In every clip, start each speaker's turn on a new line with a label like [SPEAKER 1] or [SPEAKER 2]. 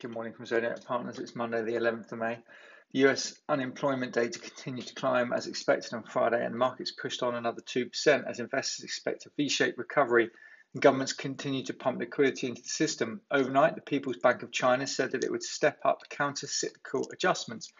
[SPEAKER 1] Good morning from Zodiac Partners. It's Monday, the 11th of May. The US unemployment data continued to climb as expected on Friday, and markets pushed on another 2% as investors expect a V shaped recovery and governments continue to pump liquidity into the system. Overnight, the People's Bank of China said that it would step up counter cyclical adjustments.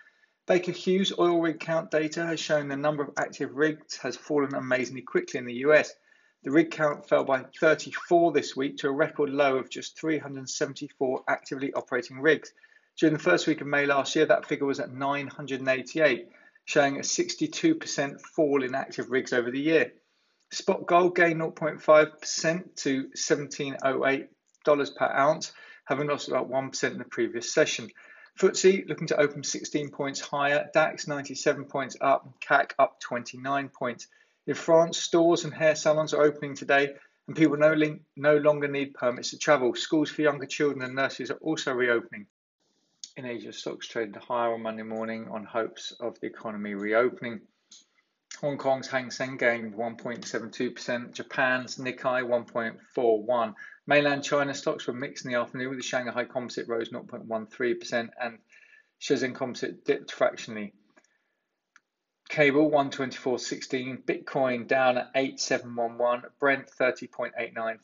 [SPEAKER 1] Baker Hughes oil rig count data has shown the number of active rigs has fallen amazingly quickly in the US. The rig count fell by 34 this week to a record low of just 374 actively operating rigs. During the first week of May last year, that figure was at 988, showing a 62% fall in active rigs over the year. Spot gold gained 0.5% to $1708 per ounce, having lost about 1% in the previous session. FTSE looking to open 16 points higher, DAX 97 points up, CAC up 29 points. In France, stores and hair salons are opening today, and people no, no longer need permits to travel. Schools for younger children and nurses are also reopening. In Asia, stocks traded higher on Monday morning on hopes of the economy reopening. Hong Kong's Hang Seng gained 1.72%, Japan's Nikkei 1.41. Mainland China stocks were mixed in the afternoon with the Shanghai Composite rose 0.13% and Shenzhen Composite dipped fractionally. Cable 124.16, Bitcoin down at 8711, Brent 30.89,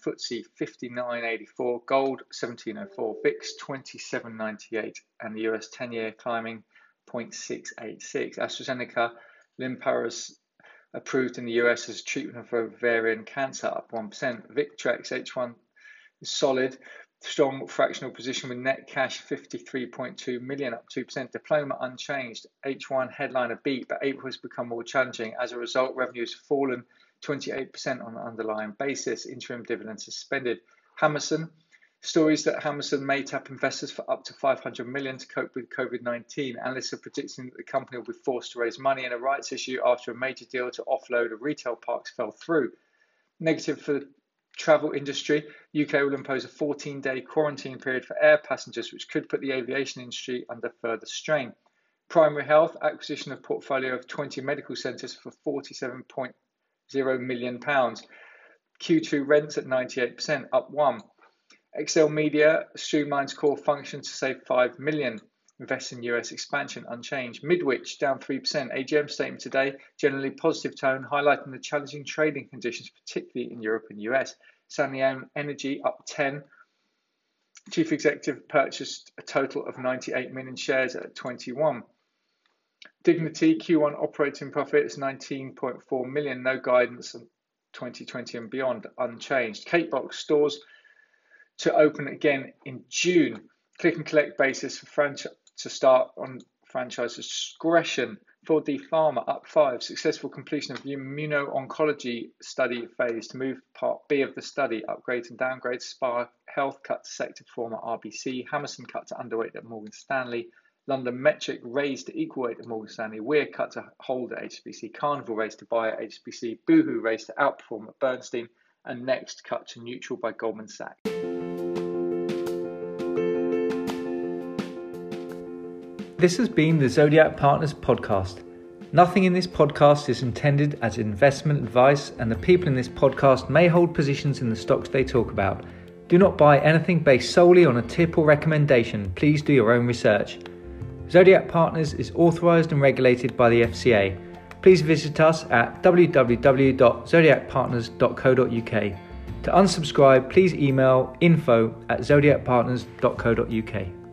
[SPEAKER 1] FTSE 59.84, Gold 1704, VIX 27.98, and the US 10 year climbing 0.686. AstraZeneca, Lynparza approved in the US as treatment for ovarian cancer up 1%. Victrex H1 is solid strong fractional position with net cash 53.2 million up 2% diploma unchanged. H1 headliner beat but april has become more challenging. As a result revenue has fallen 28% on an underlying basis. Interim dividend suspended. Hammerson. Stories that Hammerson may tap investors for up to 500 million to cope with covid-19 analysts are predicting that the company will be forced to raise money in a rights issue after a major deal to offload of retail parks fell through. Negative for travel industry, UK will impose a 14 day quarantine period for air passengers, which could put the aviation industry under further strain. Primary health acquisition of portfolio of 20 medical centres for 47.0 million pounds. Q2 rents at 98%, up one. XLMedia streamlines core function to save 5 million. Invest in US expansion unchanged. Midwich down 3%. AGM statement today, generally positive tone, highlighting the challenging trading conditions, particularly in Europe and US. Sanlian Energy up 10. Chief executive purchased a total of 98 million shares at 21. Dignity Q1 operating profit is 19.4 million, no guidance in 2020 and beyond, unchanged. Cake Box stores to open again in June. Click and collect basis for franchise to start on franchise discretion. 4D Pharma up five. Successful completion of the immuno-oncology study phase to move part B of the study. Upgrades and downgrades. Spire Health cut to sector former RBC. Hammerson cut to underweight at Morgan Stanley. London Metric raised to equal weight at Morgan Stanley. Weir cut to hold at HSBC. Carnival raised to buy at HSBC. Boohoo raised to outperform at Bernstein. And next cut to neutral by Goldman Sachs.
[SPEAKER 2] This has been the Zodiac Partners podcast. Nothing in this podcast is intended as investment advice, and the people in this podcast may hold positions in the stocks they talk about. Do not buy anything based solely on a tip or recommendation. Please do your own research. Zodiac Partners is authorized and regulated by the FCA. Please visit us at www.zodiacpartners.co.uk. To unsubscribe, please email info at zodiacpartners.co.uk.